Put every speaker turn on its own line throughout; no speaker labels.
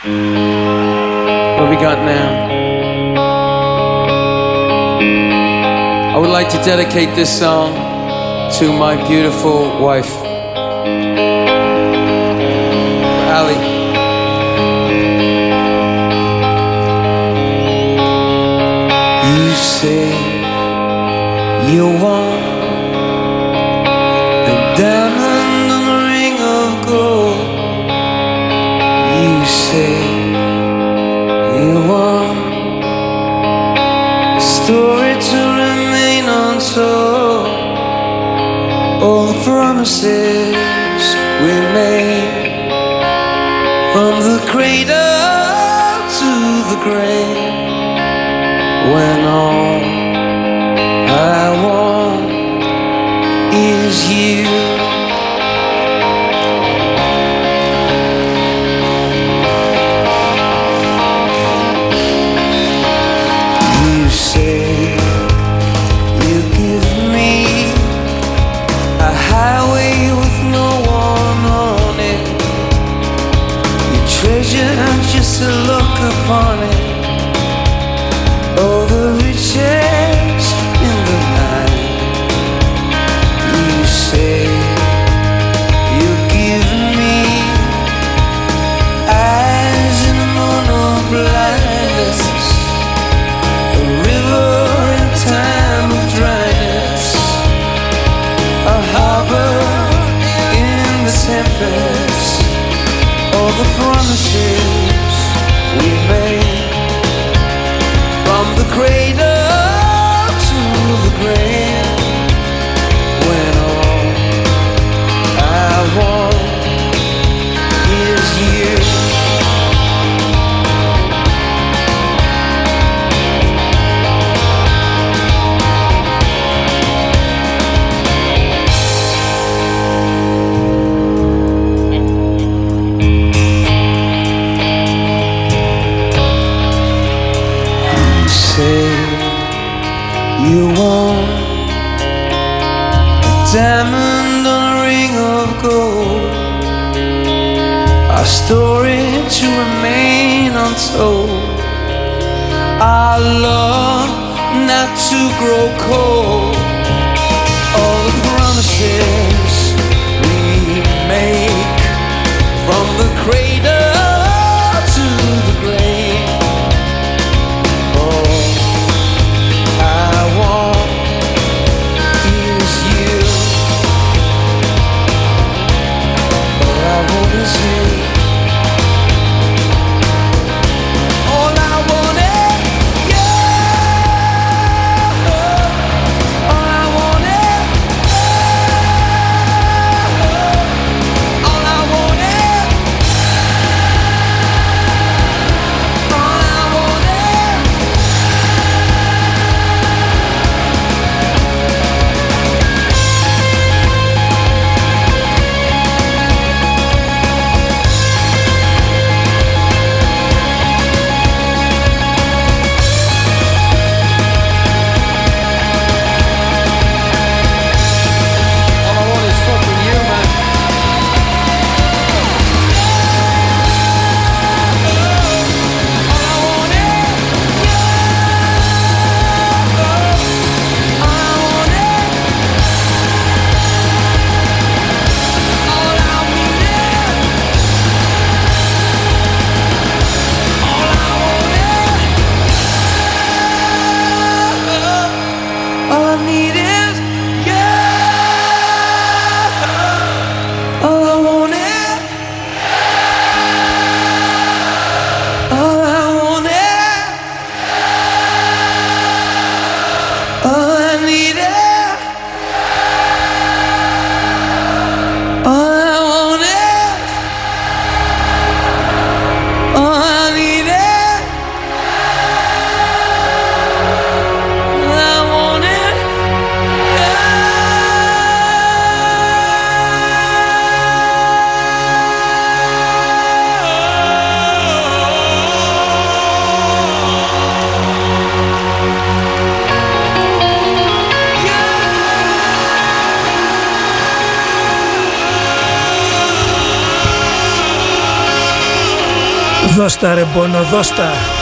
What we got now? I would like to dedicate this song to my beautiful wife, Ali. You say you want. story to remain untold. All the promises we made from the cradle to the grave. When all I want is you. love not to grow cold. Δώστα ρε πόνο, δώστα.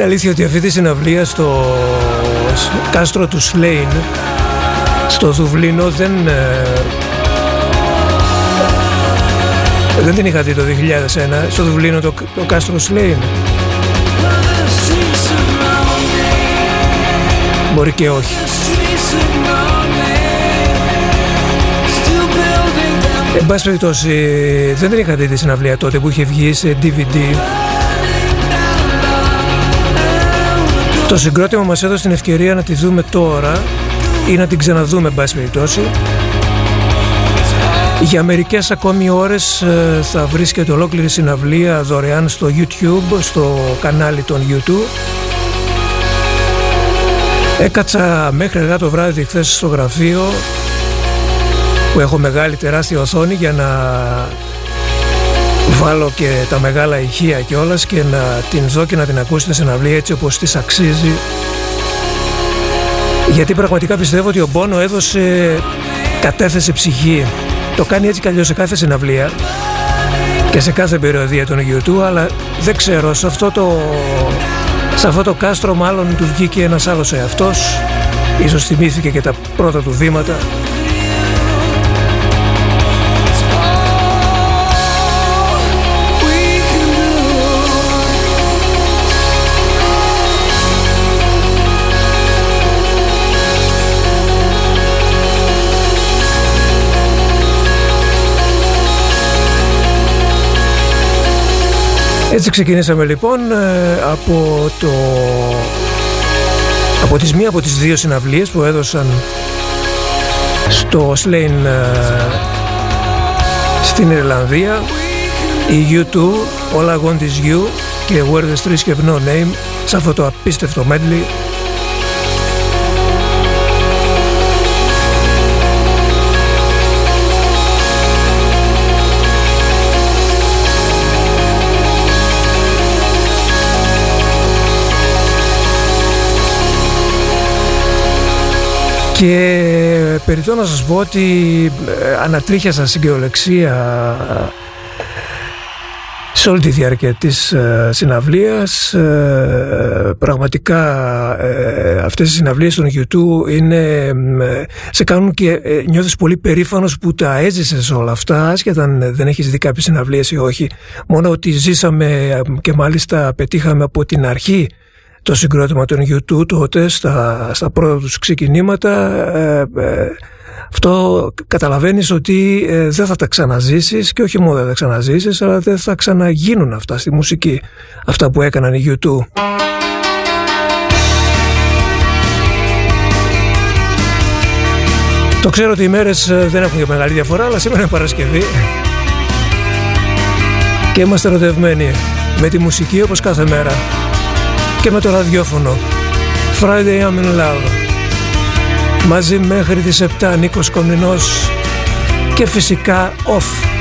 Είναι αλήθεια ότι αυτή τη συναυλία στο κάστρο του Σλέιν στο Δουβλίνο δεν ε, δεν την είχα δει το 2001 στο Δουβλίνο το, το κάστρο Σλέιν. Μπορεί και όχι. Εν πάση περιπτώσει δεν την είχα δει τη συναυλία τότε που είχε βγει σε DVD Το συγκρότημα μας έδωσε την ευκαιρία να τη δούμε τώρα ή να την ξαναδούμε εν πάση περιπτώσει. Για μερικές ακόμη ώρες ε, θα βρίσκεται ολόκληρη συναυλία δωρεάν στο YouTube, στο κανάλι των YouTube. Έκατσα μέχρι αργά το βράδυ χθες στο γραφείο
που έχω μεγάλη τεράστια οθόνη για να βάλω και τα μεγάλα ηχεία και όλας και να την δω και να την ακούσω στην συναυλία έτσι όπως της αξίζει. Γιατί πραγματικά πιστεύω ότι ο Μπόνο έδωσε κατέθεση ψυχή. Το κάνει έτσι κι σε κάθε συναυλία και σε κάθε περιοδία των YouTube αλλά δεν ξέρω σε αυτό το, σε αυτό το κάστρο μάλλον του βγήκε ένας άλλος εαυτός. Ίσως θυμήθηκε και τα πρώτα του βήματα Έτσι ξεκινήσαμε λοιπόν ε, από, το, από τις μία από τις δύο συναυλίες που έδωσαν στο Slane ε, στην Ιρλανδία. Η U2, All I Want Is You και Where the Streets Have No Name σε αυτό το απίστευτο medley Και περιττώ να σας πω ότι ε, ανατρίχιασα στην γεωλεξία σε όλη τη διάρκεια της ε, συναυλίας πραγματικά ε, αυτές οι συναυλίες των YouTube είναι, σε κάνουν και νιώθεις πολύ περήφανος που τα έζησες όλα αυτά άσχετα αν δεν έχεις δει κάποιες συναυλίες ή όχι. Μόνο ότι ζήσαμε και μάλιστα πετύχαμε από την αρχή το συγκρότημα των YouTube τότε στα, στα πρώτα τους ξεκινήματα ε, ε, αυτό καταλαβαίνεις ότι ε, δεν θα τα ξαναζήσεις και όχι μόνο δεν θα τα ξαναζήσεις αλλά δεν θα ξαναγίνουν αυτά στη μουσική αυτά που έκαναν οι YouTube. Το ξέρω ότι οι μέρες δεν έχουν και μεγάλη διαφορά αλλά σήμερα είναι Παρασκευή. Και είμαστε ερωτευμένοι με τη μουσική όπως κάθε μέρα και με το ραδιόφωνο. Friday I'm in love. Μαζί μέχρι τις 7 Νίκος Κομνηνός και φυσικά off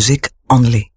music only.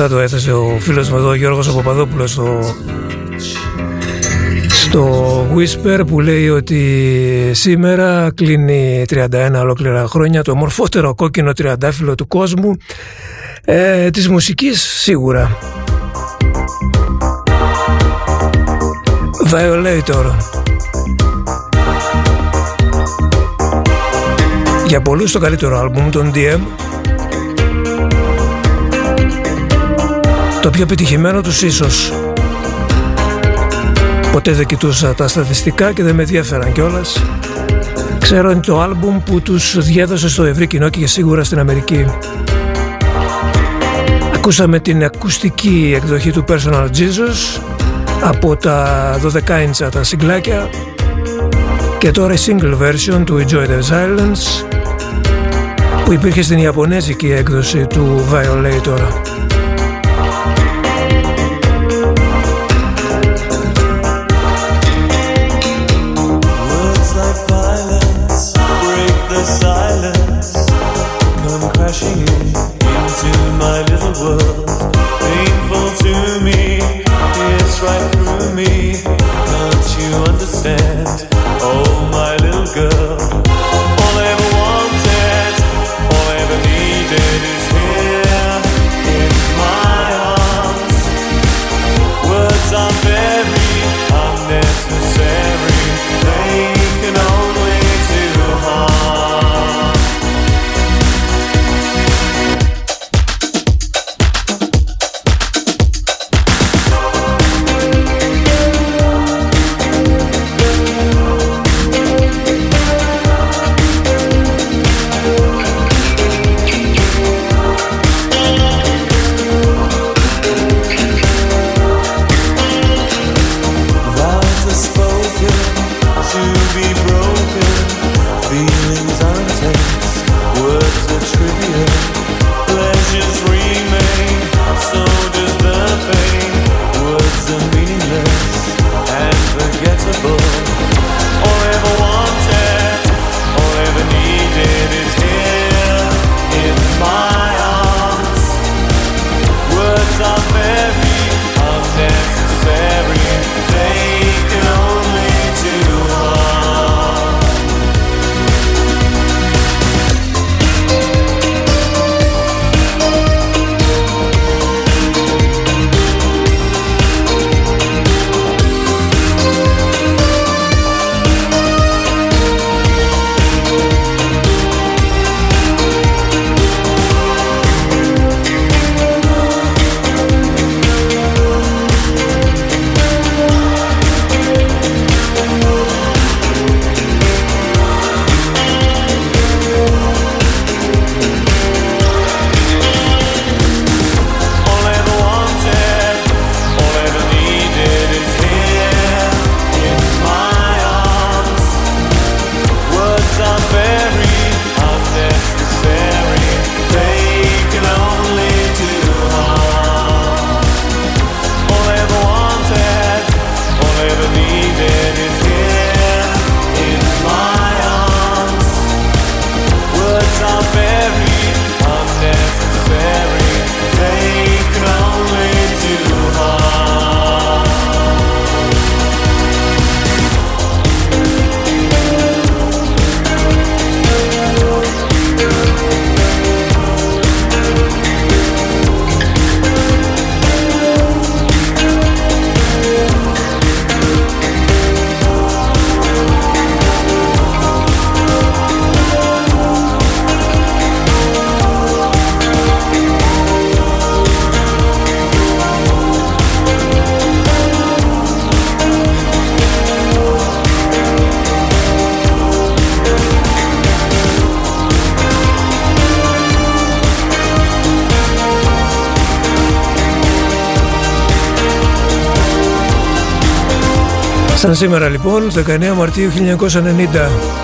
Σωστά το έθεσε ο φίλος μου εδώ, ο Γιώργος Παπαδόπουλος στο, στο Whisper που λέει ότι σήμερα κλείνει 31 ολόκληρα χρόνια το μορφότερο κόκκινο τριαντάφυλλο του κόσμου ε, της μουσικής σίγουρα. Violator Για πολλούς το καλύτερο άλμπουμ, τον DM Το πιο επιτυχημένο τους ίσως. Ποτέ δεν κοιτούσα τα στατιστικά και δεν με ενδιαφέραν κιόλας. Ξέρω είναι το άλμπουμ που τους διέδωσε στο ευρύ κοινό και σίγουρα στην Αμερική. Ακούσαμε την ακουστική εκδοχή του Personal Jesus από τα 12 ίντσα τα συγκλάκια και τώρα η single version του Enjoy the Silence που υπήρχε στην Ιαπωνέζικη έκδοση του Violator. Σαν σήμερα λοιπόν, 19 Μαρτίου 1990.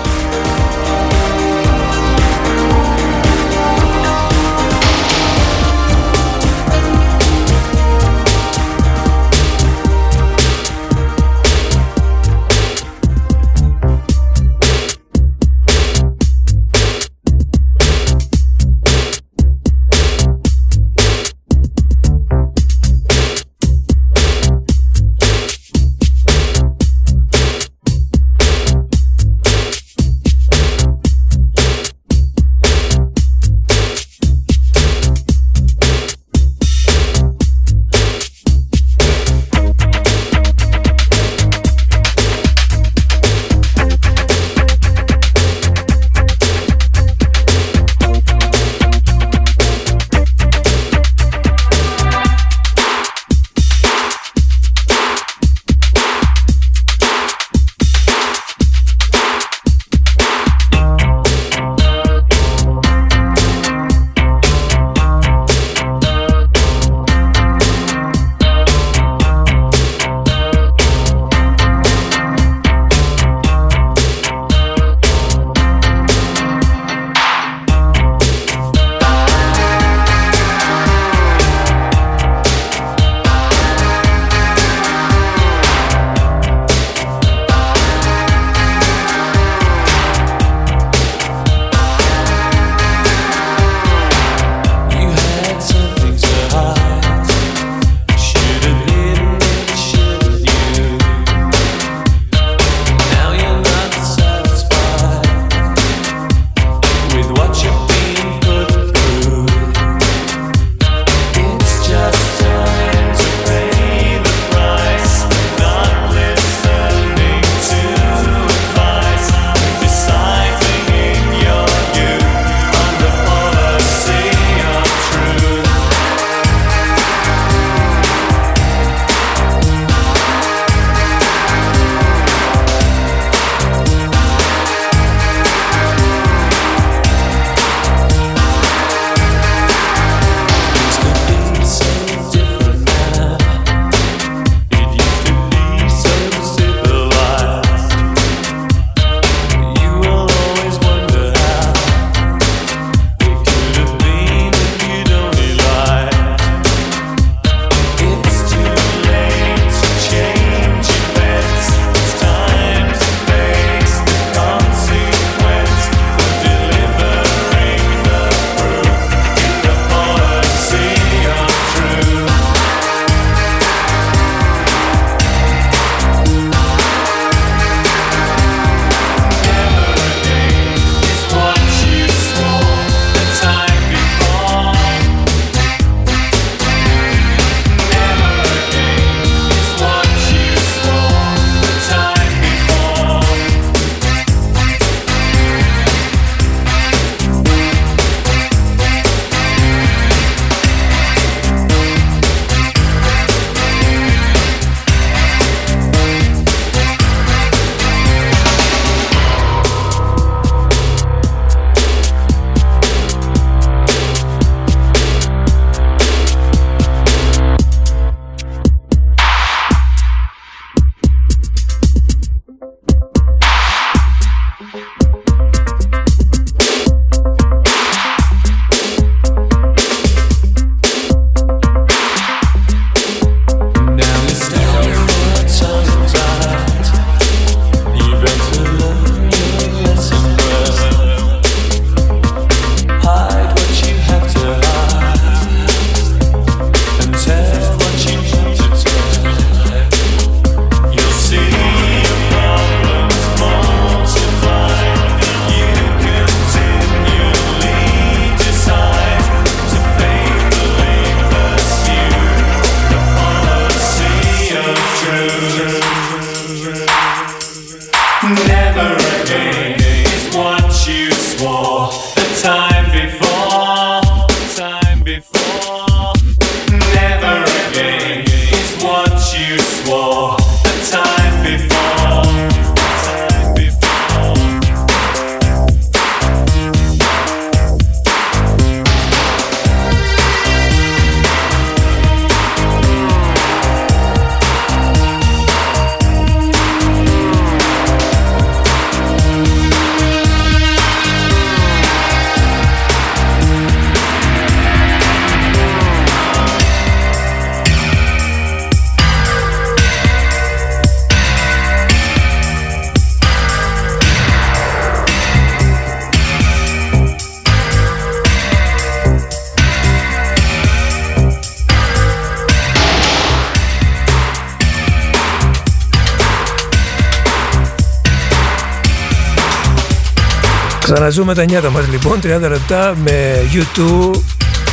Ξαναζούμε τα νιάτα μας λοιπόν 30 λεπτά με U2,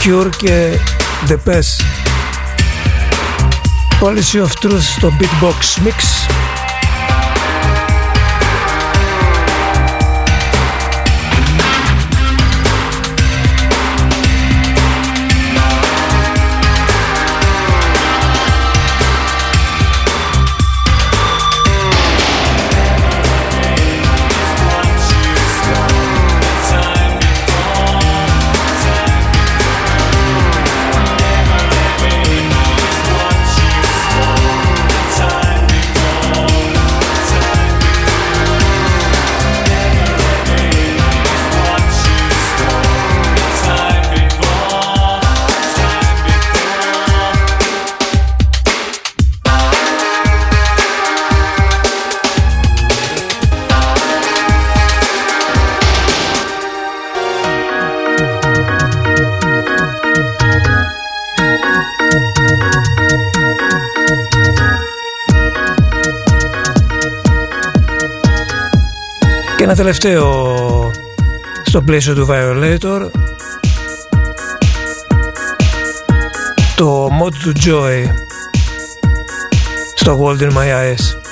Cure και The Pest Policy of Truth στο Beatbox Mix τελευταίο στο πλαίσιο του Violator. Το mod του Joy στο World in My Eyes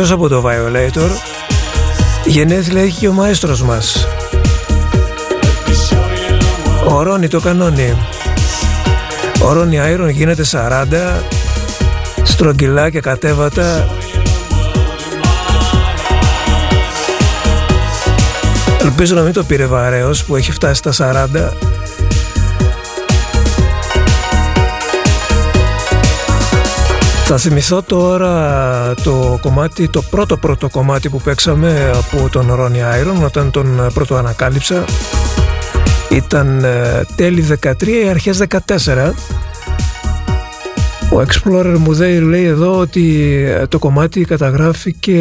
εκτός από το Violator γενέθλια έχει και ο μαέστρος μας. Ο Ρόνι το κανόνι. Ο Ρόνι Άιρον γίνεται 40 στρογγυλά και κατέβατα. Ελπίζω να μην το πήρε βαρέως που έχει φτάσει στα 40 Θα θυμηθώ τώρα το κομμάτι, το πρώτο πρώτο κομμάτι που παίξαμε από τον Ronnie Iron όταν τον πρώτο ανακάλυψα. Ήταν ε, τέλη 13 ή αρχές 14 ο Explorer μου λέει εδώ ότι ε, το κομμάτι καταγράφηκε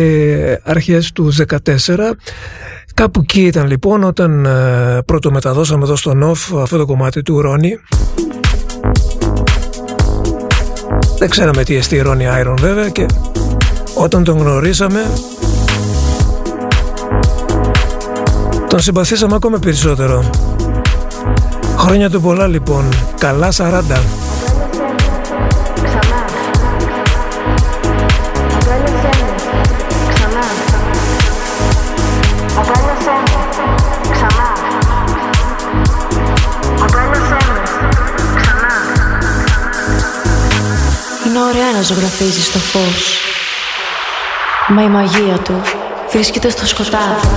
αρχές του 14 Κάπου εκεί ήταν λοιπόν όταν ε, πρώτο μεταδώσαμε εδώ στο NOF αυτό το κομμάτι του Ronnie Δεν ξέραμε τι εστί Ρόνι Άιρον βέβαια και όταν τον γνωρίσαμε τον συμπαθήσαμε ακόμα περισσότερο. Χρόνια του πολλά λοιπόν. Καλά 40.
Ζωγραφίζει στο φως. Μα η μαγεία του βρίσκεται στο σκοτάδι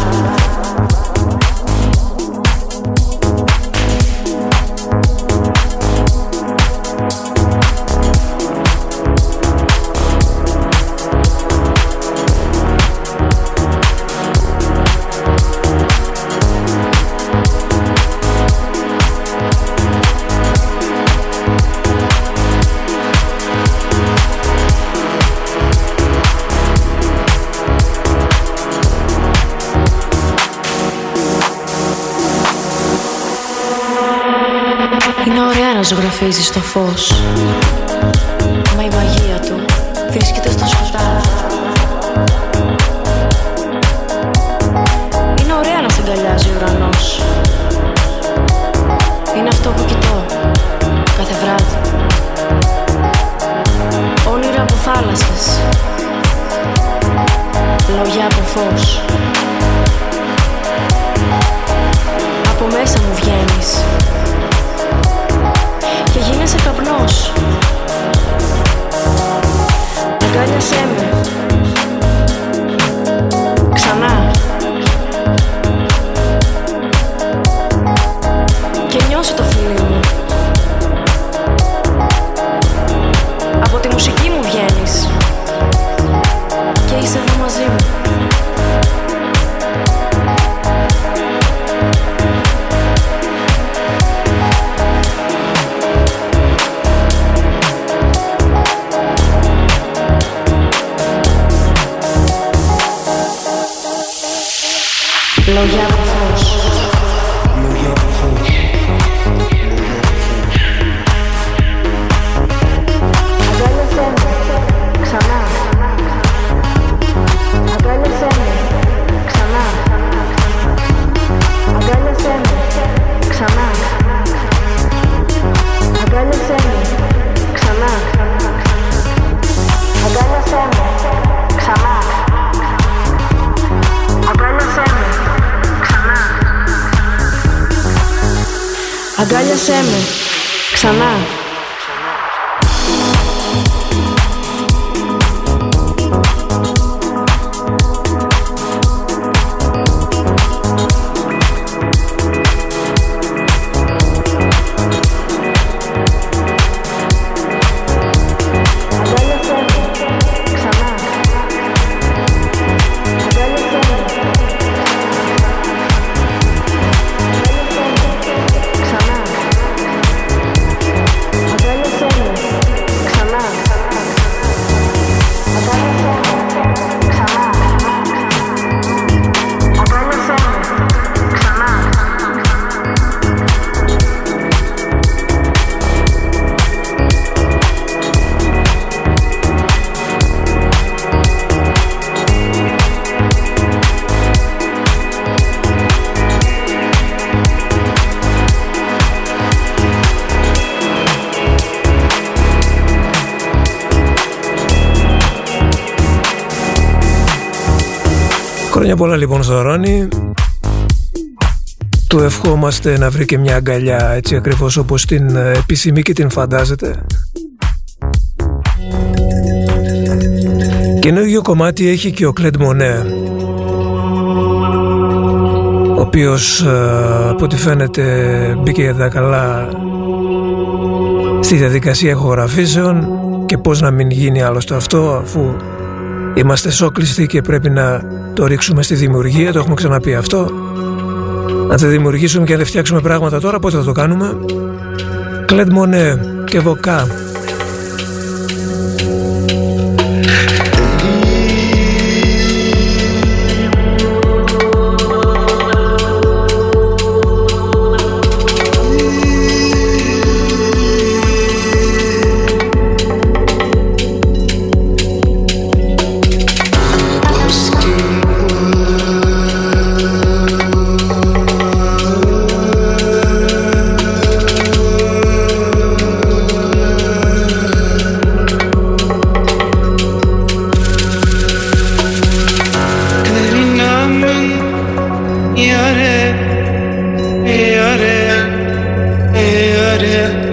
ζωγραφίζει στο φως. Μα η μαγεία του βρίσκεται στο σκοτάδι Είναι ωραία να σε αγκαλιάζει ο ουρανός. Είναι αυτό που κοιτώ κάθε βράδυ. Όνειρα από θάλασσες. Λόγια από φως. Από μέσα μου βγαίνεις γίνεσαι καπνός Αγκάλιασέ με. Ξανά. Και νιώσε το φίλι
Χρόνια πολλά λοιπόν στο Ρόνι. Του ευχόμαστε να βρει και μια αγκαλιά έτσι ακριβώς όπως την ε, επισημεί και την φαντάζεται. Καινούργιο κομμάτι έχει και ο Κλέντ Μονέ ο οποίος ε, από ό,τι φαίνεται μπήκε για τα καλά στη διαδικασία ηχογραφήσεων και πώς να μην γίνει άλλωστε αυτό αφού είμαστε σόκλειστοι και πρέπει να το ρίξουμε στη δημιουργία, το έχουμε ξαναπεί αυτό. Αν δεν δημιουργήσουμε και αν δεν φτιάξουμε πράγματα τώρα, πότε θα το κάνουμε; Κλέντ Μονέ και Βοκά Yeah, yeah, yeah.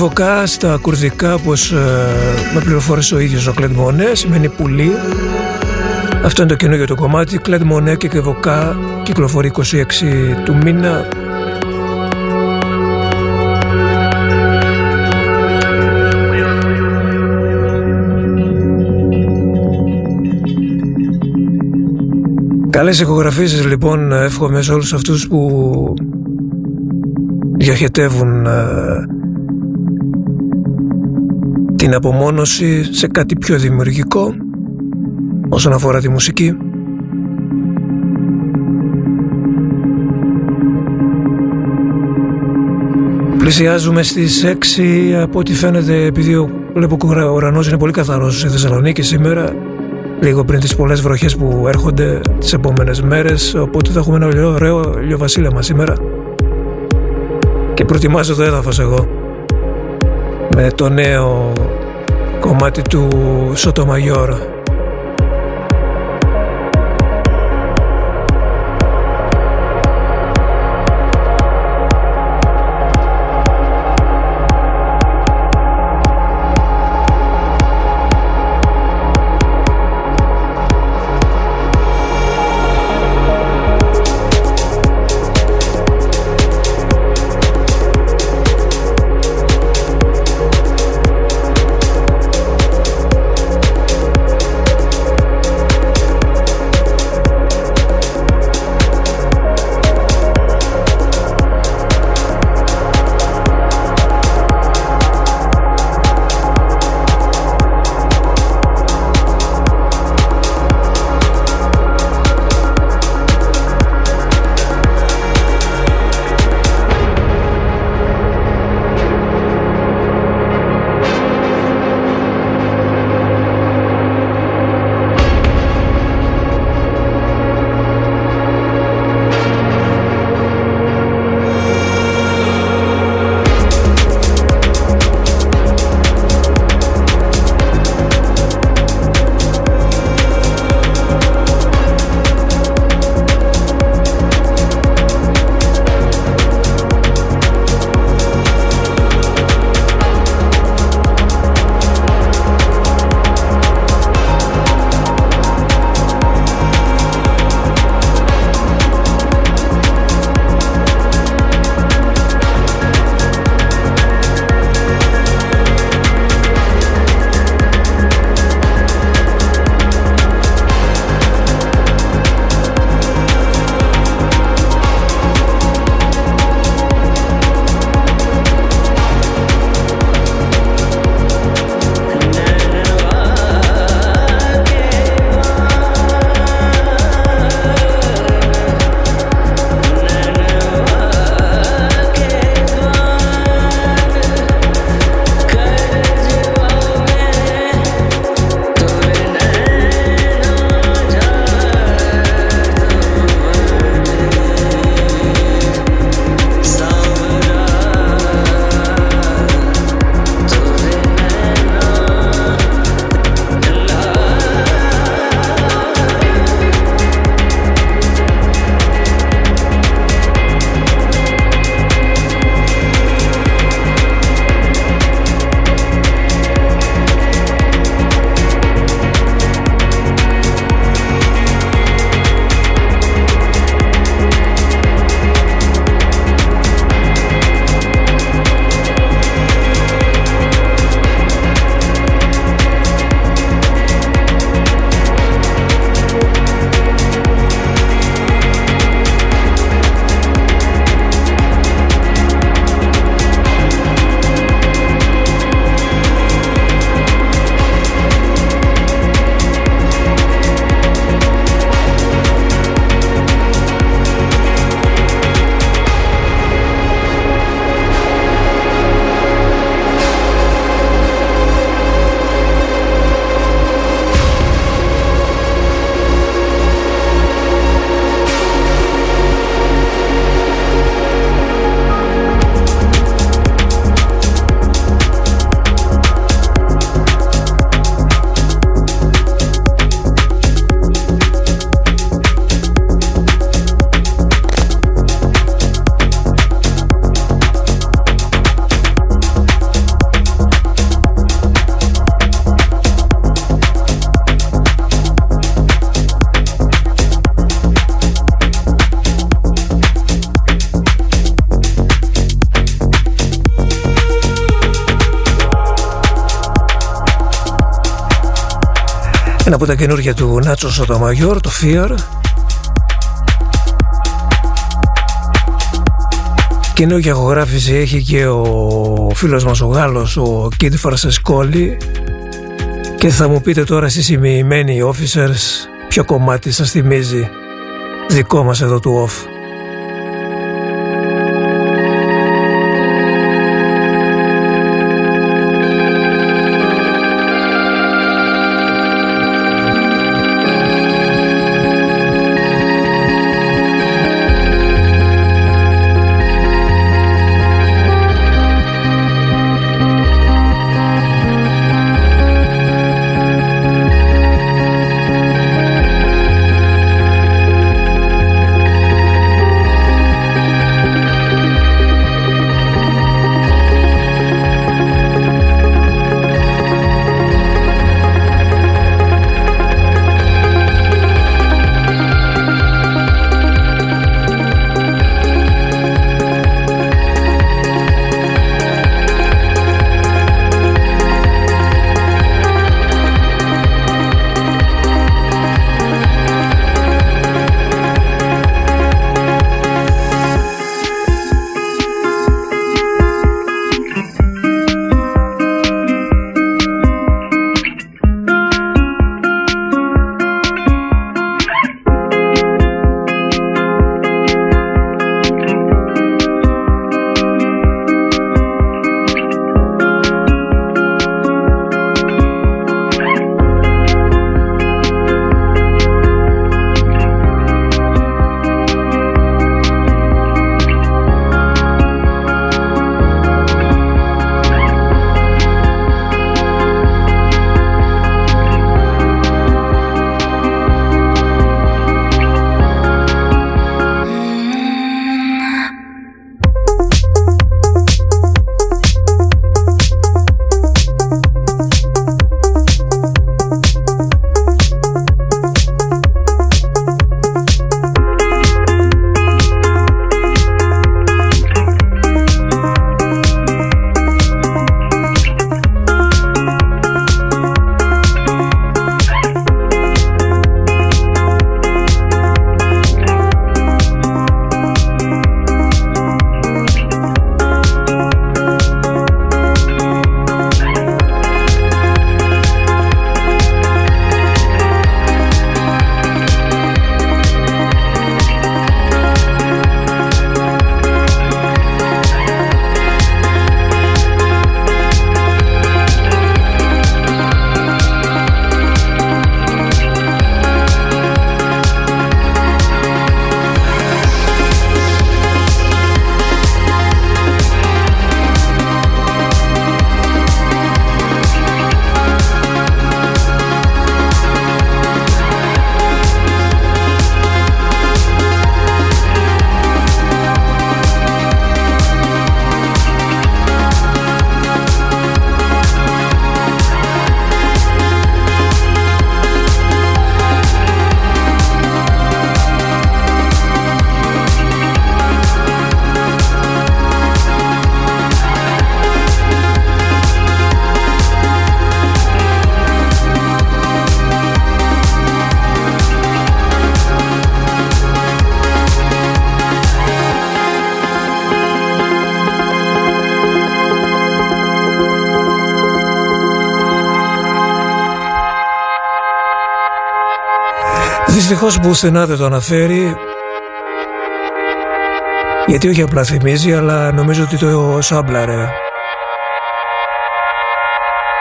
Βοκά στα κουρδικά, όπως ε, με πληροφόρησε ο ίδιος ο Κλέντ Μονέ, σημαίνει πουλί. Αυτό είναι το καινούργιο το κομμάτι. Κλέντ Μονέ και Κεβοκά κυκλοφορεί 26 του μήνα. Καλές ηχογραφήσεις λοιπόν εύχομαι σε όλους αυτούς που διοχετεύουν ε, την απομόνωση σε κάτι πιο δημιουργικό όσον αφορά τη μουσική. Πλησιάζουμε στις 6 από ό,τι φαίνεται επειδή ο βλέπω ο ουρανός είναι πολύ καθαρός στη Θεσσαλονίκη σήμερα λίγο πριν τις πολλές βροχές που έρχονται τις επόμενες μέρες οπότε θα έχουμε ένα ωραίο, ωραίο ηλιοβασίλεμα σήμερα και προετοιμάζω το έδαφος εγώ με το νέο κομμάτι του Σοτομαγιόρ από τα καινούργια του Νάτσος Σοτομαγιόρ, το Fear. Καινούργια ηχογράφηση έχει και ο φίλος μας ο Γάλλος, ο Κίντ Φαρσεσκόλη και θα μου πείτε τώρα εσείς οι officers ποιο κομμάτι σας θυμίζει δικό μας εδώ του off. Δυστυχώς πουθενά δεν το αναφέρει γιατί όχι απλά θυμίζει αλλά νομίζω ότι το σάμπλαρε.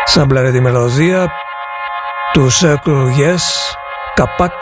Σάμπλαρε τη μελωδία του Circle Yes Καπάκ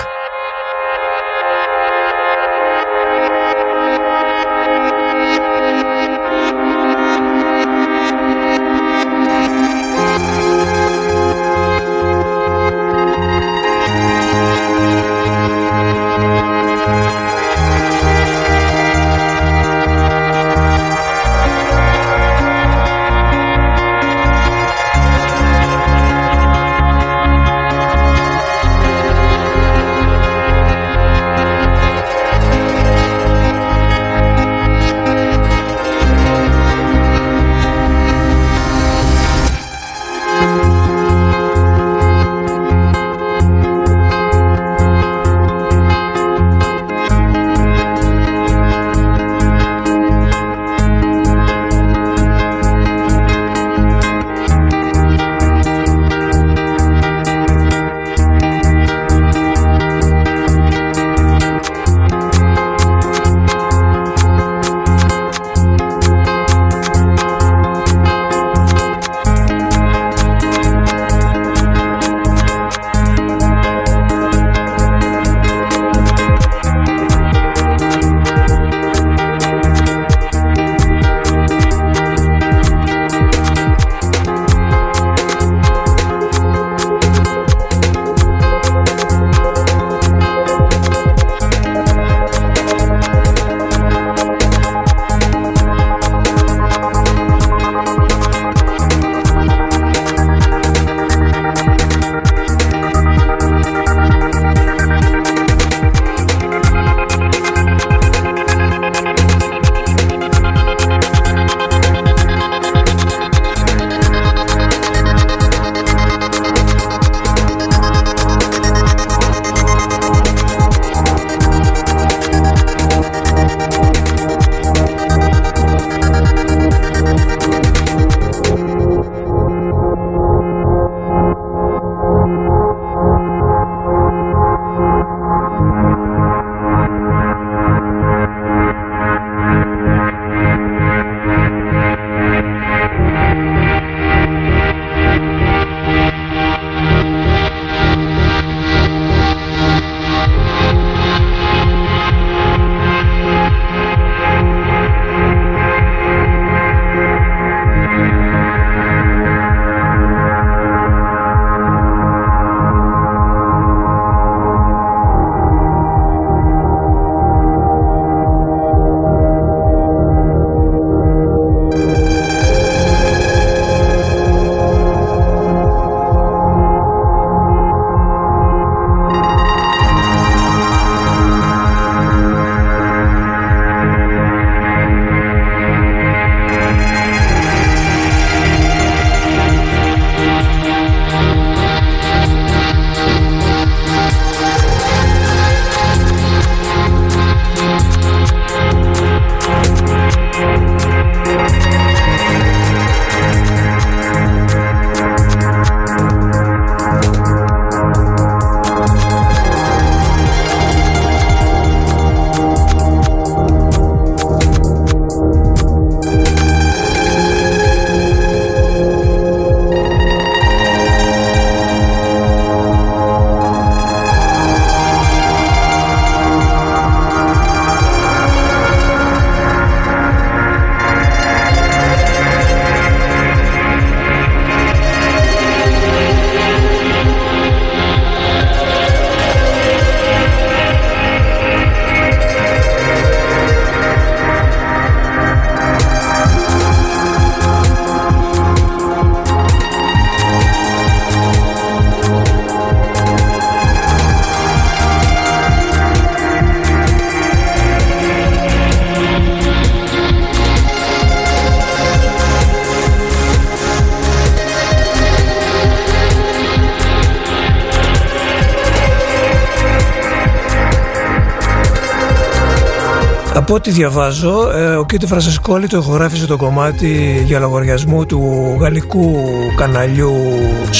ό,τι διαβάζω, ε, ο Κίτι Φρασεσκόλη το ηχογράφησε το κομμάτι για λογαριασμό του γαλλικού καναλιού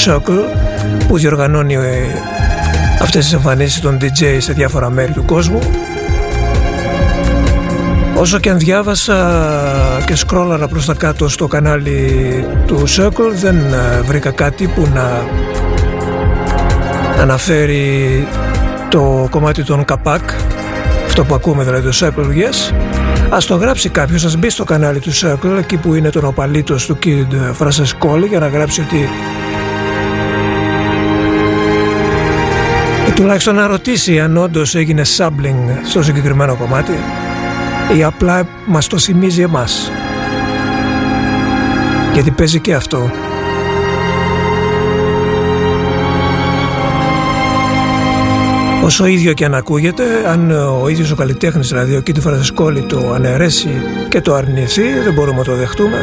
Circle που διοργανώνει ε, αυτές τις εμφανίσεις των DJ σε διάφορα μέρη του κόσμου. Όσο και αν διάβασα και σκρόλαρα προς τα κάτω στο κανάλι του Circle δεν ε, βρήκα κάτι που να αναφέρει το κομμάτι των Καπάκ αυτό που ακούμε δηλαδή το Circle Yes ας το γράψει κάποιος, ας μπει στο κανάλι του Circle εκεί που είναι τον οπαλίτος του Kid Francescoli για να γράψει ότι ή τουλάχιστον να ρωτήσει αν όντως έγινε sampling στο συγκεκριμένο κομμάτι ή απλά μας το θυμίζει εμάς. Γιατί παίζει και αυτό Όσο ίδιο και αν ακούγεται, αν ο ίδιος ο καλλιτέχνης, δηλαδή ο Κίτι Φρανσισκόλη το αναιρέσει και το αρνηθεί, δεν μπορούμε να το δεχτούμε.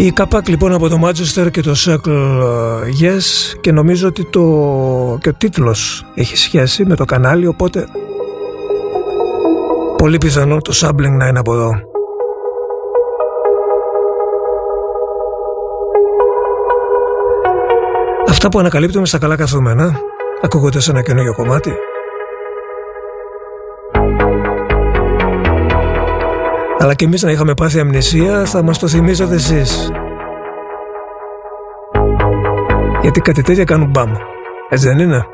Η ΚΑΠΑΚ λοιπόν από το Manchester και το Circle Yes και νομίζω ότι το και ο τίτλος έχει σχέση με το κανάλι οπότε πολύ πιθανό το sampling να είναι από εδώ. Αυτά που ανακαλύπτουμε στα καλά καθούμενα ακούγονται σε ένα καινούργιο κομμάτι Αλλά και εμείς να είχαμε πάθει αμνησία θα μας το θυμίζατε εσείς. Γιατί κάτι τέτοια κάνουν μπαμ. Έτσι δεν είναι;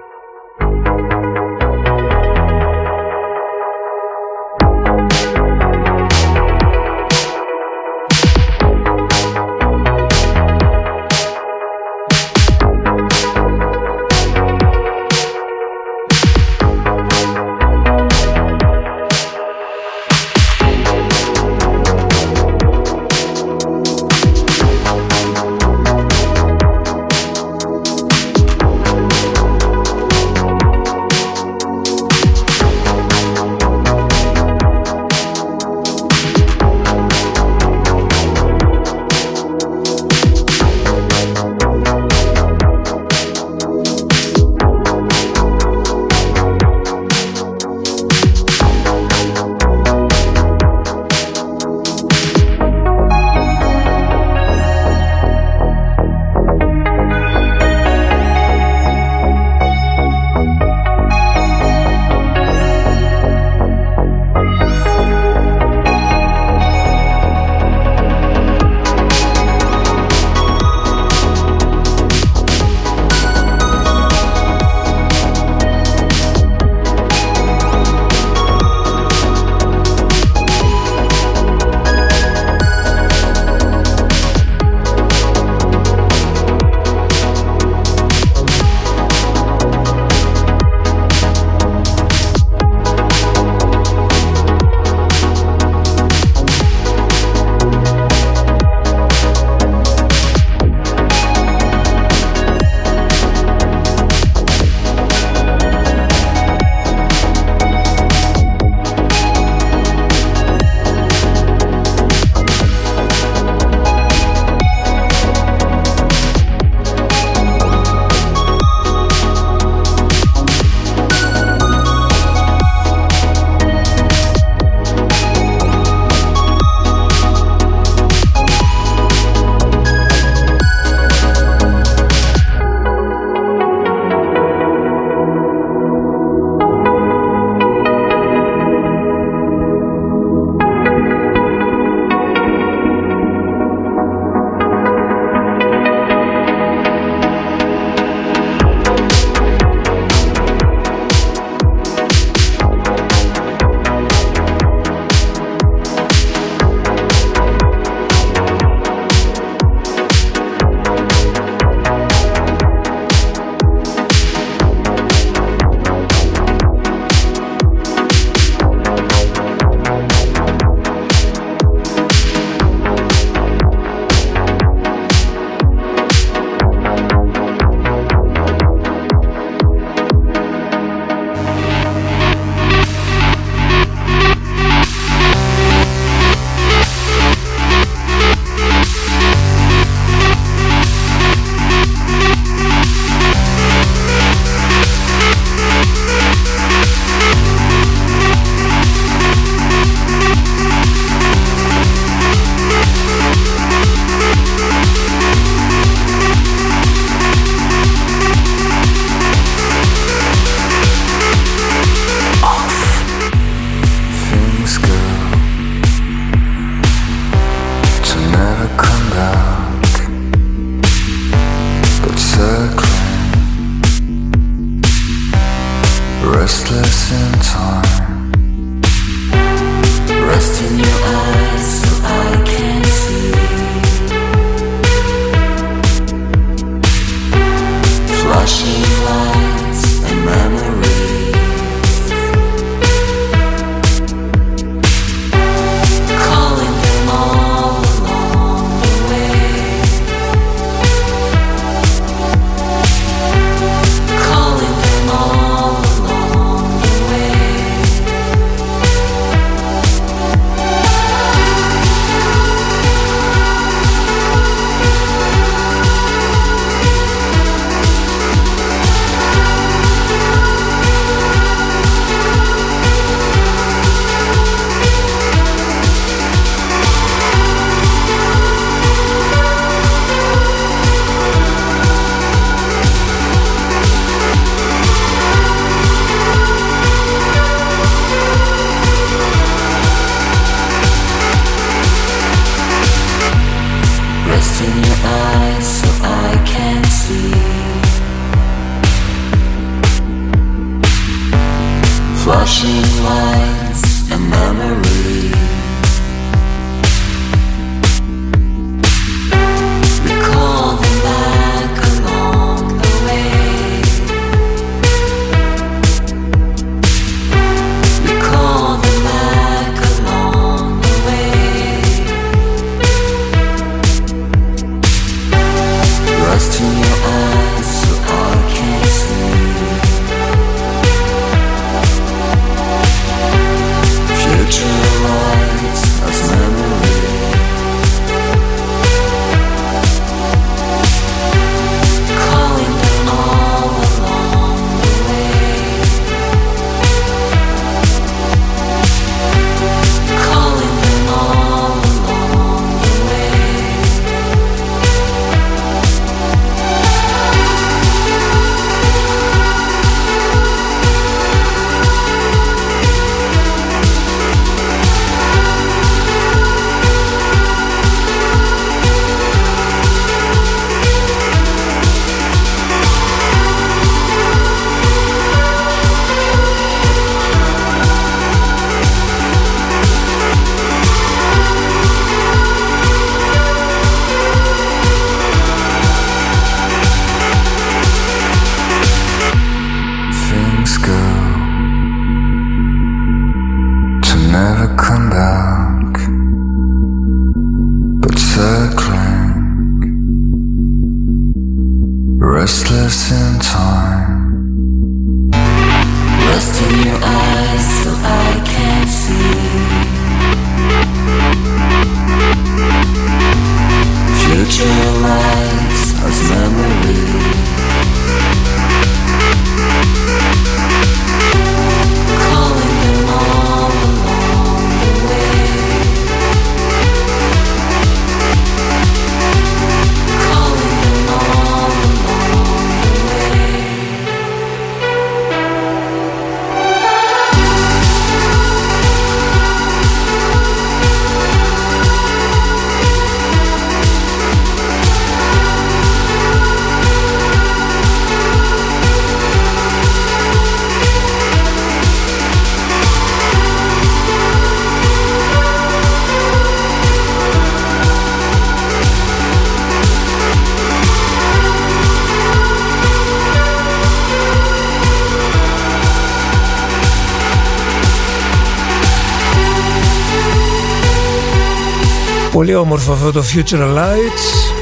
Πολύ όμορφο αυτό το Future Lights.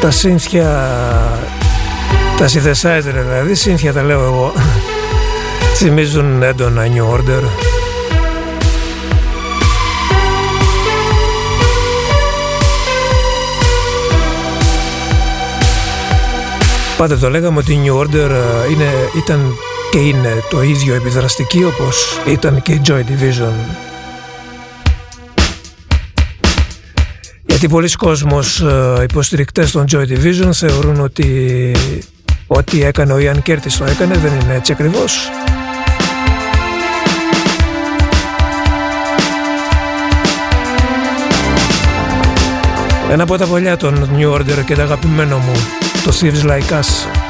Τα σύνθια Τα synthesizer δηλαδή Σύνθια τα λέω εγώ Θυμίζουν έντονα New Order. Πάντα το λέγαμε ότι η New Order ε, είναι, ήταν και είναι το ίδιο επιδραστική όπως ήταν και η Joy Division Γιατί πολλοί κόσμος ε, υποστηρικτές των Joy Division θεωρούν ότι ό,τι έκανε ο Ιαν Κέρτης το έκανε, δεν είναι έτσι ακριβώς. Ένα από τα παλιά των New Order και τα αγαπημένο μου, το Thieves Like Us.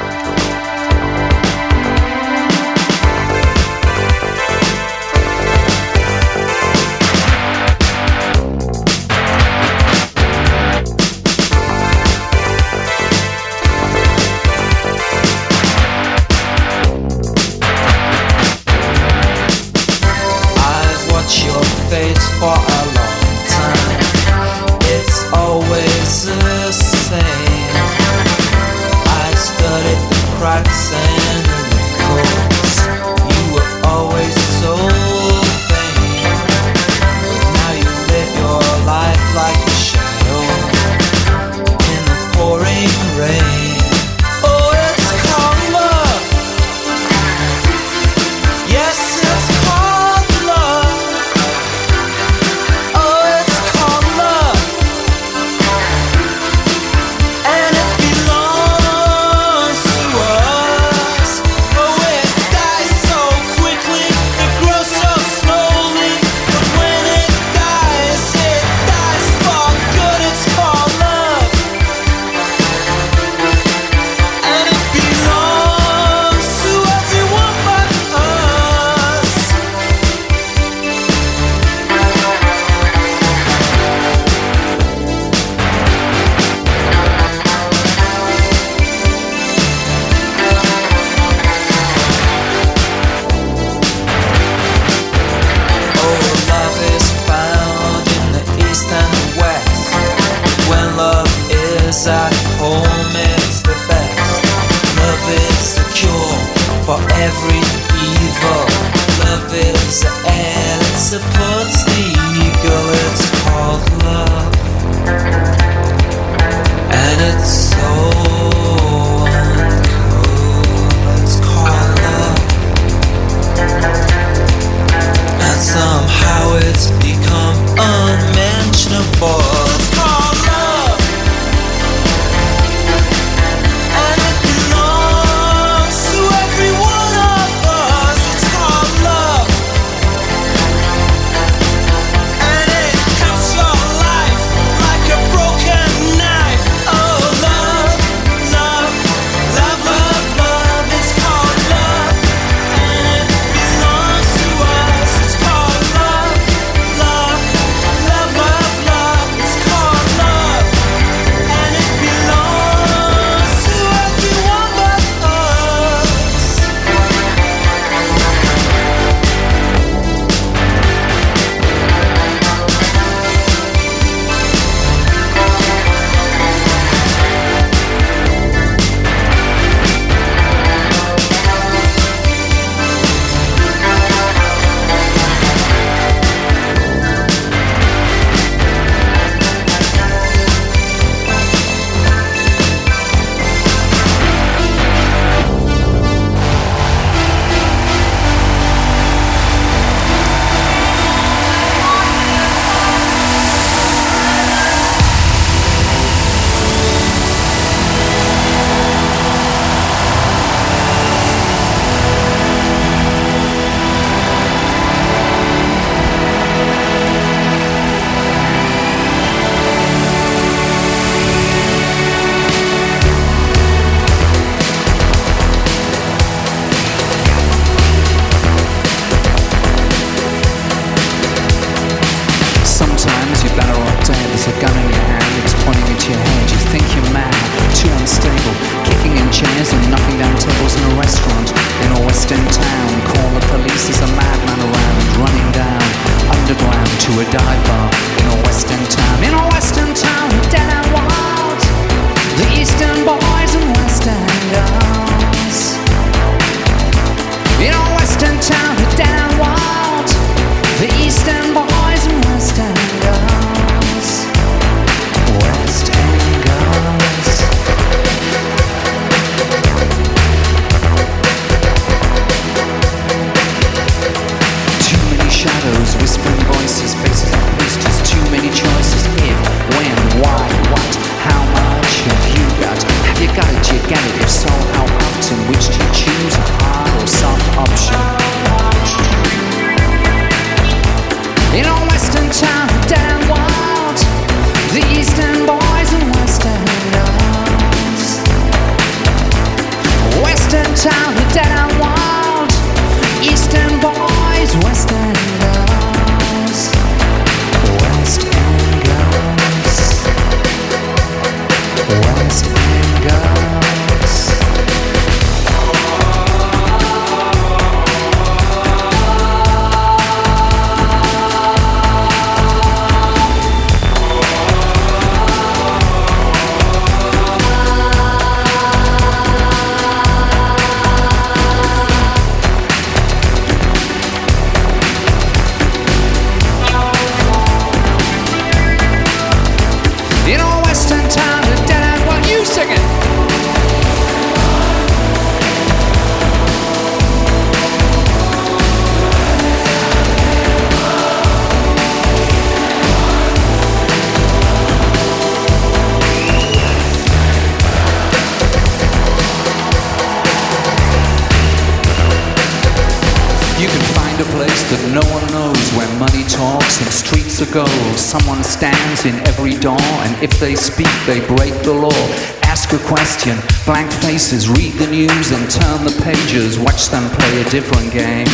they speak, they break the law. Ask a question, blank faces, read the news and turn the pages. Watch them play a different game,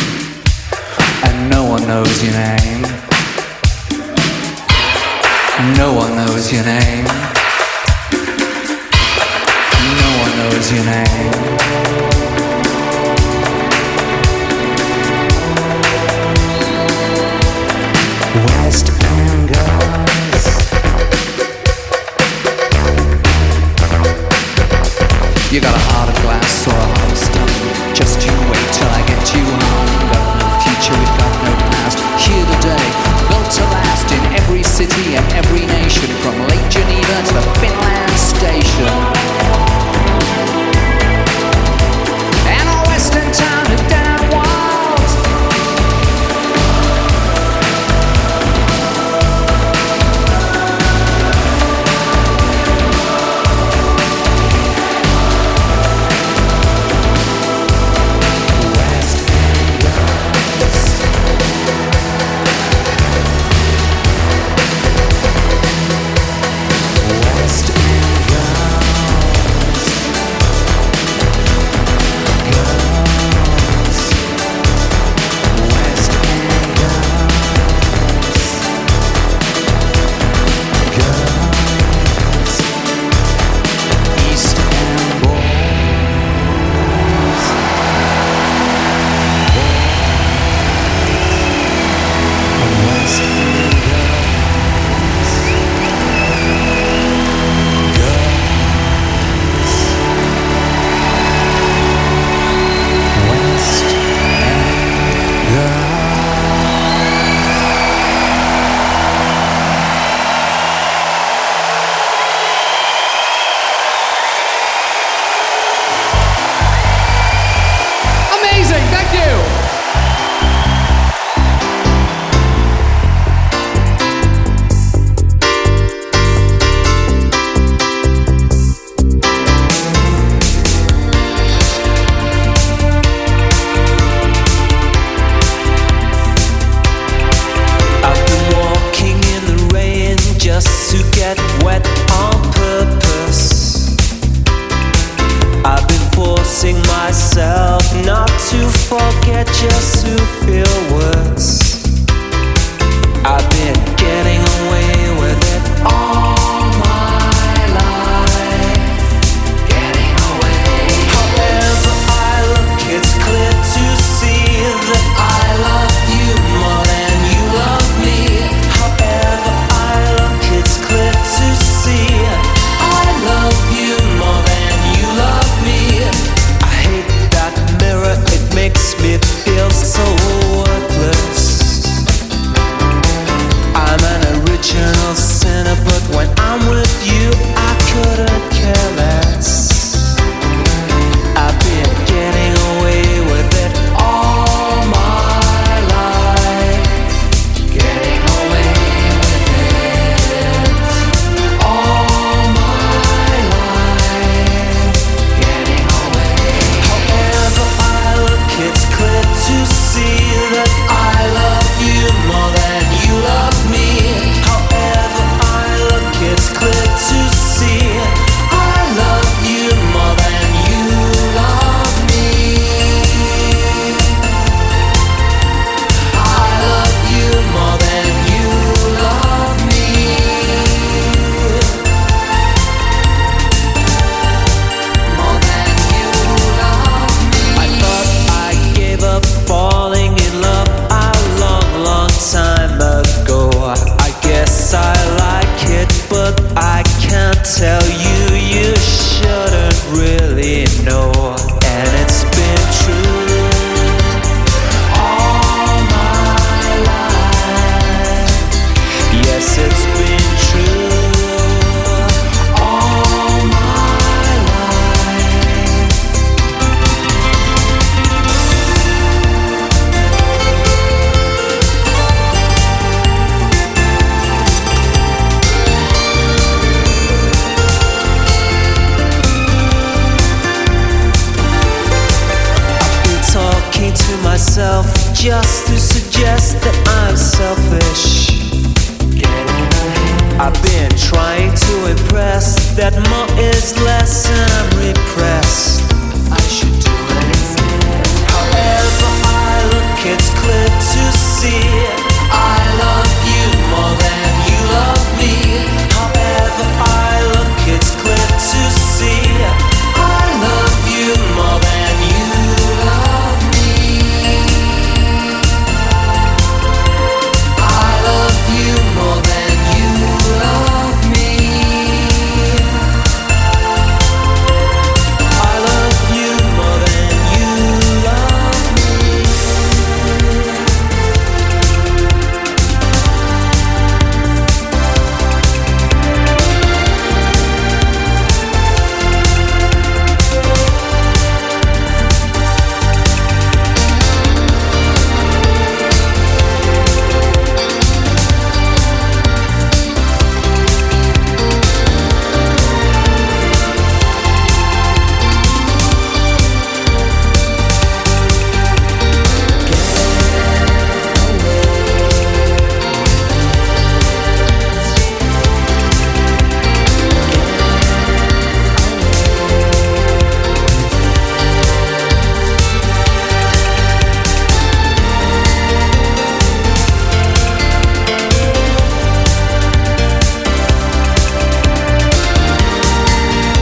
and no one knows your name. No one knows your name. No one knows your name.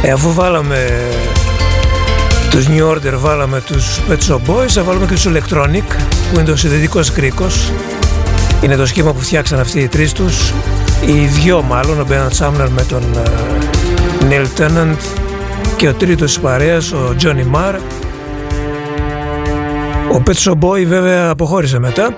Ε, αφού βάλαμε τους New Order, βάλαμε τους Pet Shop Boys, θα βάλουμε και τους Electronic, που είναι το συνδετικός κρίκος. Είναι το σχήμα που φτιάξαν αυτοί οι τρεις τους, οι δυο μάλλον, ο Bernard Sumner με τον ε, Neil Tennant και ο τρίτος της παρέας, ο Johnny Marr. Ο Pet Shop Boy βέβαια αποχώρησε μετά.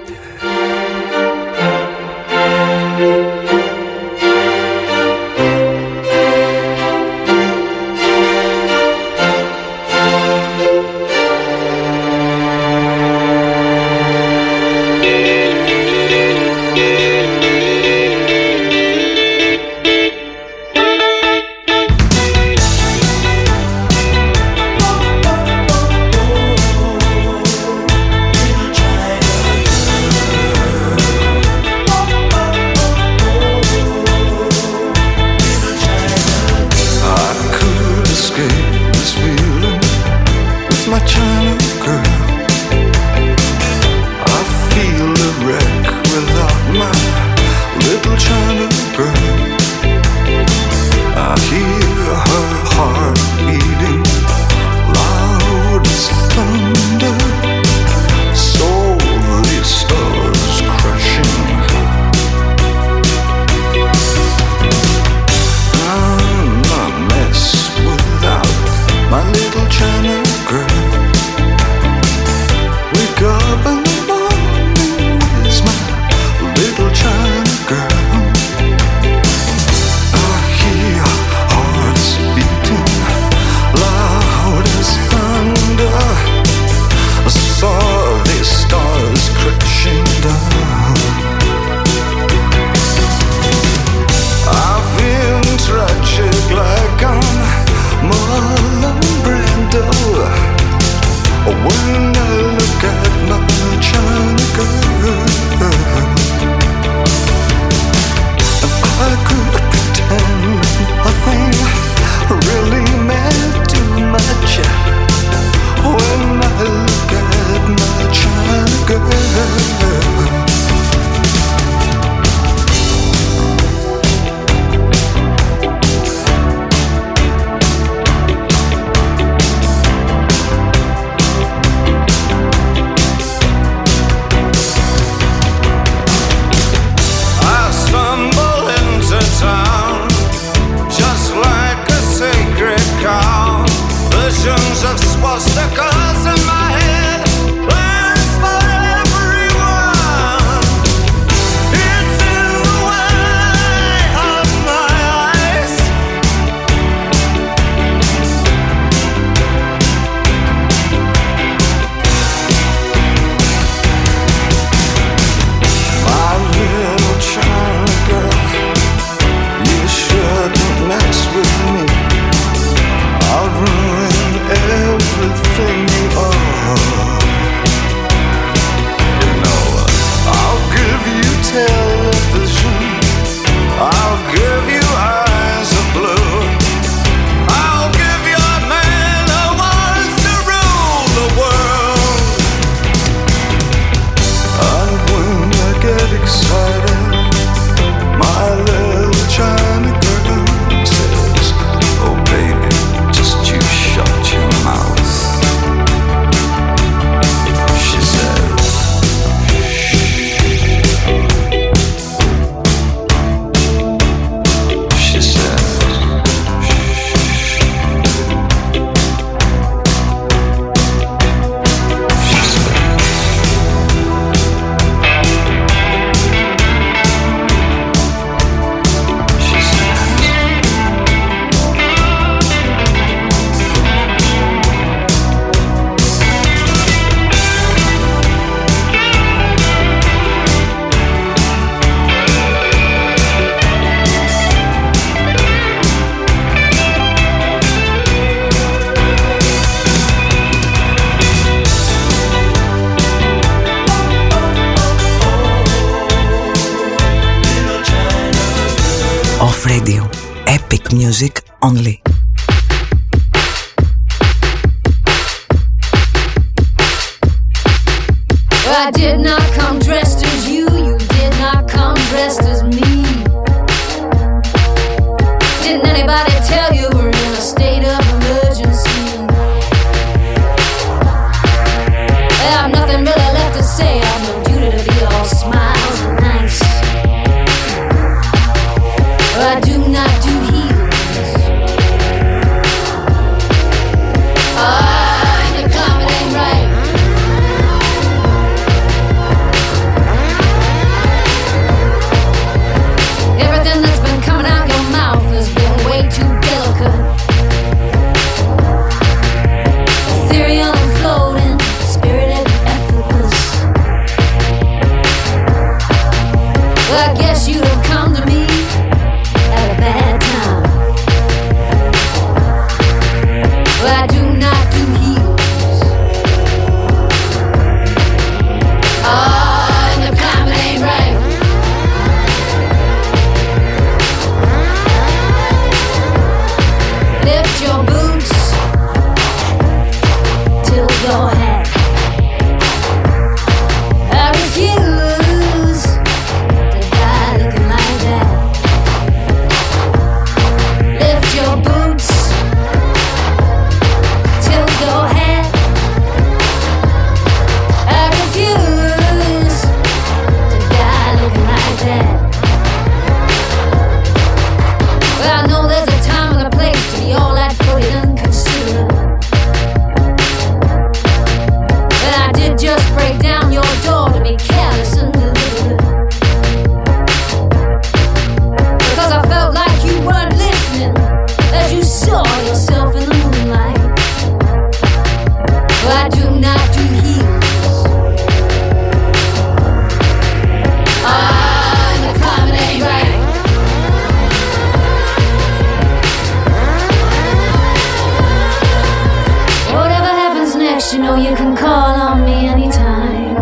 call on me anytime.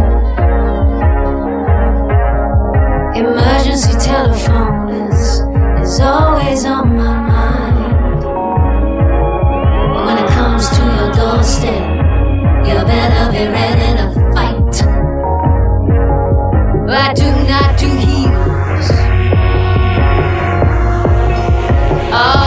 Emergency telephone is, is always on my mind. But when it comes to your doorstep, you better be ready to fight. I do not do heels. Oh.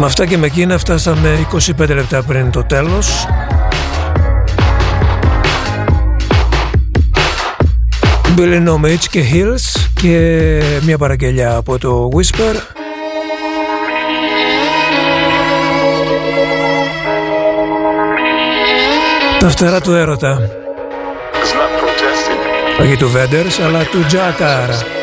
Με αυτά και με εκείνα φτάσαμε 25 λεπτά πριν το τέλος. Billy Nomage και Hills και μια παραγγελιά από το Whisper. Τα φτερά του έρωτα. Όχι του Βέντερς αλλά του
Τζάκαρα.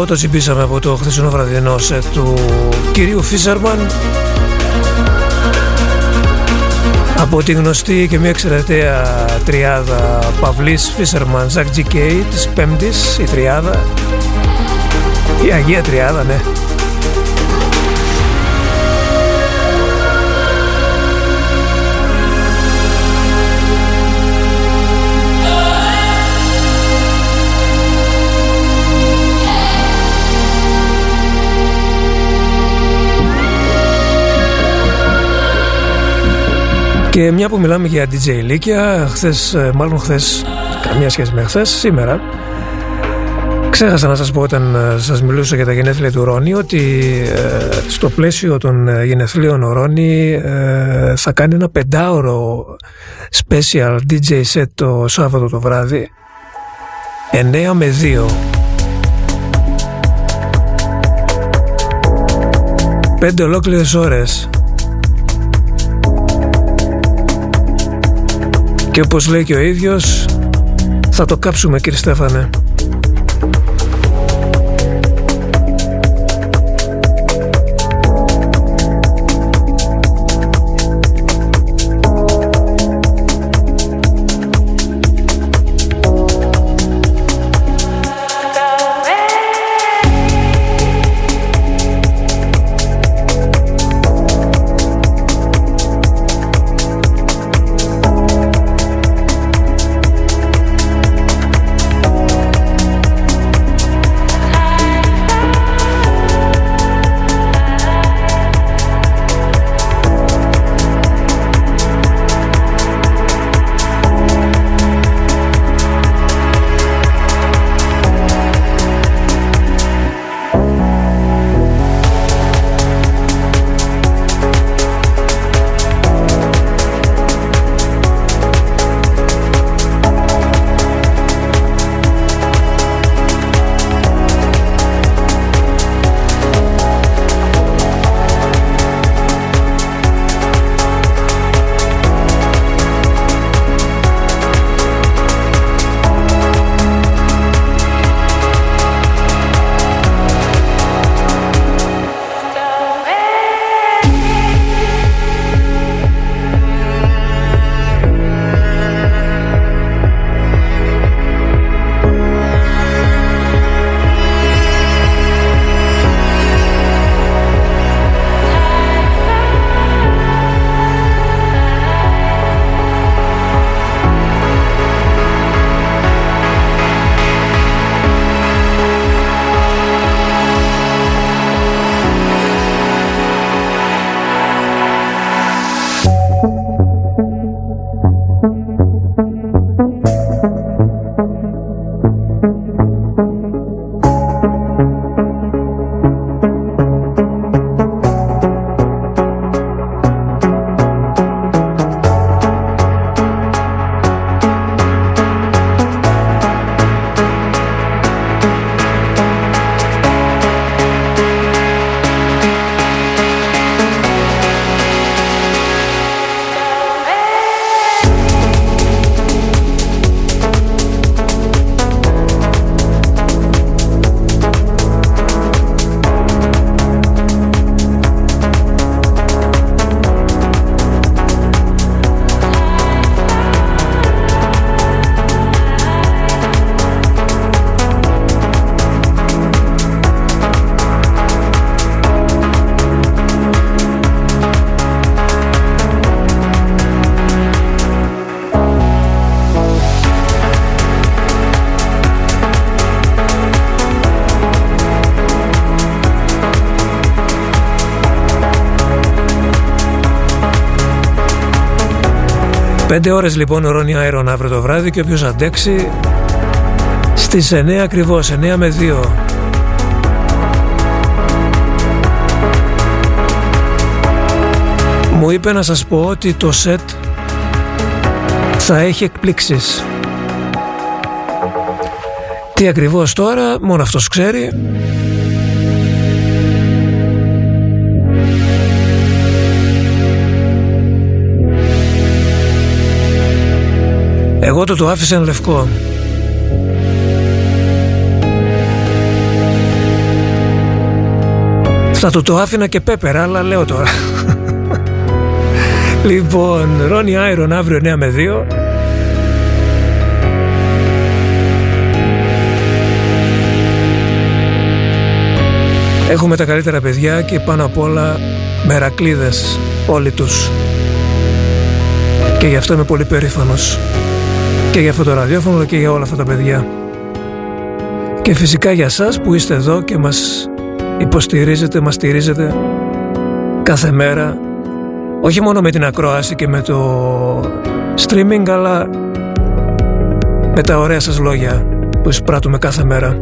Αυτό το τσιμπήσαμε από το χθεσινό βραδινό σετ του κυρίου Φίσερμαν από τη γνωστή και μια εξαιρεταία τριάδα Παυλής Φίσερμαν Ζακ Τζικέι της πέμπτης η τριάδα. Η Αγία Τριάδα ναι Και μια που μιλάμε για DJ Λίκια, χθες, ε, μάλλον χθες, καμία σχέση με χθες, σήμερα, ξέχασα να σας πω όταν ε, σας μιλούσα για τα γενέθλια του Ρόνι ότι ε, στο πλαίσιο των γενεθλίων ο Ρόνι θα κάνει ένα πεντάωρο special DJ set το Σάββατο το βράδυ 9 με 2 Πέντε ολόκληρες ώρες Και όπως λέει και ο ίδιος θα το κάψουμε κύριε Στέφανε. Πέντε ώρες λοιπόν ο Ρόνι Άιρον αύριο το βράδυ και όποιος αντέξει στις 9 ακριβώς, 9 με 2. Μου είπε να σας πω ότι το σετ θα έχει εκπλήξεις. Τι ακριβώς τώρα, μόνο αυτός ξέρει. Εγώ το το άφησα εν λευκό. Θα του το άφηνα και πέπερα, αλλά λέω τώρα. λοιπόν, Ρόνι Άιρον αύριο 9 με 2. Έχουμε τα καλύτερα παιδιά και πάνω απ' όλα μερακλείδες όλοι τους. Και γι' αυτό είμαι πολύ περήφανος. Και για αυτό το ραδιόφωνο και για όλα αυτά τα παιδιά. Και φυσικά για σας που είστε εδώ και μας υποστηρίζετε, μας στηρίζετε κάθε μέρα όχι μόνο με την ακρόαση και με το streaming αλλά με τα ωραία σας λόγια που εισπράττουμε κάθε μέρα.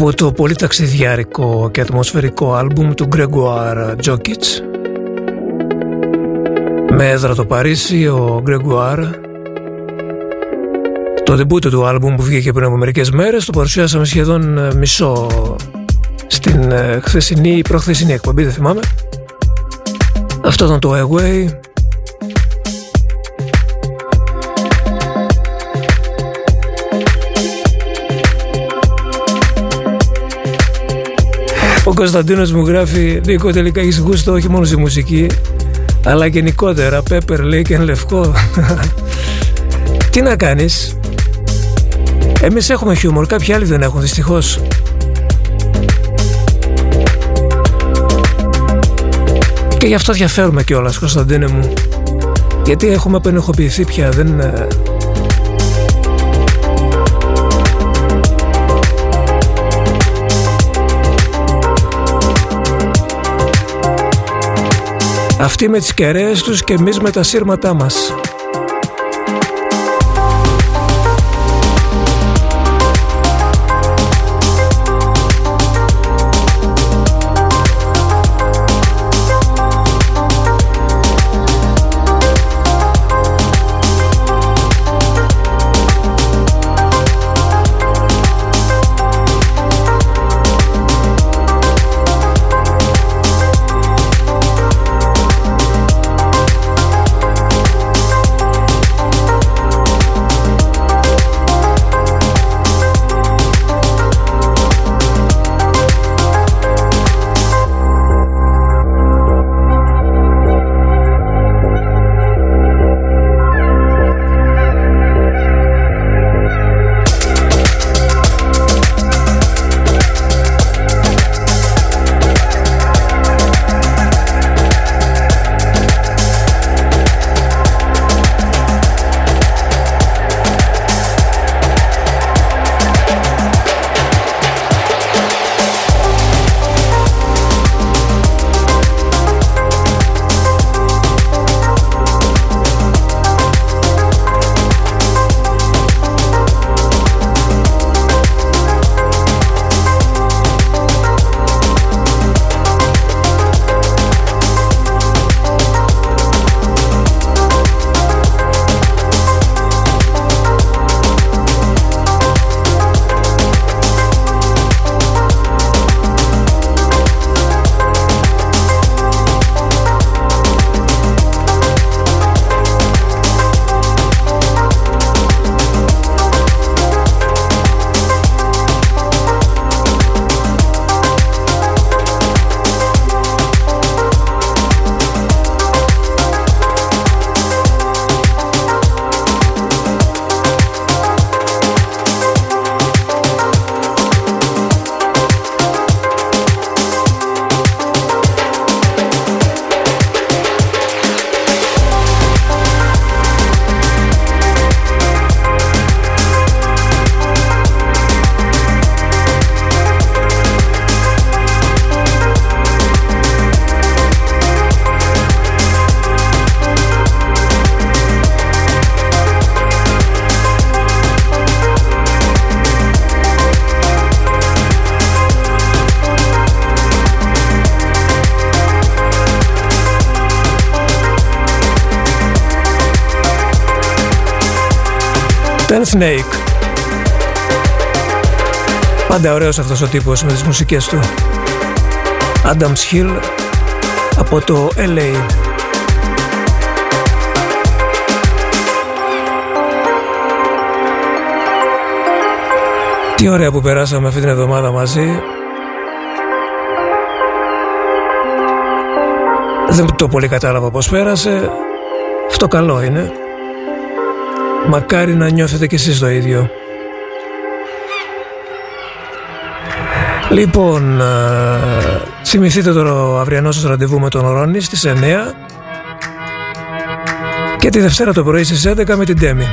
Από το πολύ ταξιδιάρικο και ατμοσφαιρικό άλμπουμ του Gregoire Jokic. Με έδρα το Παρίσι ο Gregoire. Το ντεμπούτο του άλμπουμ που βγήκε πριν από μερικές μέρες το παρουσιάσαμε σχεδόν ε, μισό στην ε, χθεσινή ή προχθεσινή εκπομπή δεν θυμάμαι. Αυτό ήταν το Away Ο Κωνσταντίνος μου γράφει Νίκο τελικά έχεις γούστο όχι μόνο στη μουσική αλλά γενικότερα Πέπερ λέει και λευκό Τι να κάνεις; Εμείς έχουμε χιούμορ Κάποιοι άλλοι δεν έχουν δυστυχώς. Και γι' αυτό διαφέρουμε κιόλας Κωνσταντίνε μου. Γιατί έχουμε απενεχοποιηθεί πια Δεν Αυτοί με τις κεραίες τους και εμείς με τα σύρματά μας. Snake. Πάντα ωραίος αυτός ο τύπος με τις μουσικές του. Adams Hill από το LA. Τι ωραία που περάσαμε αυτή την εβδομάδα μαζί. Δεν το πολύ κατάλαβα πώς πέρασε. Αυτό καλό είναι. Μακάρι να νιώθετε κι εσείς το ίδιο. Λοιπόν, θυμηθείτε το αυριανός σας ραντεβού με τον Ρόνι στις 9 και τη Δευτέρα το πρωί στις 11 με την Τέμι.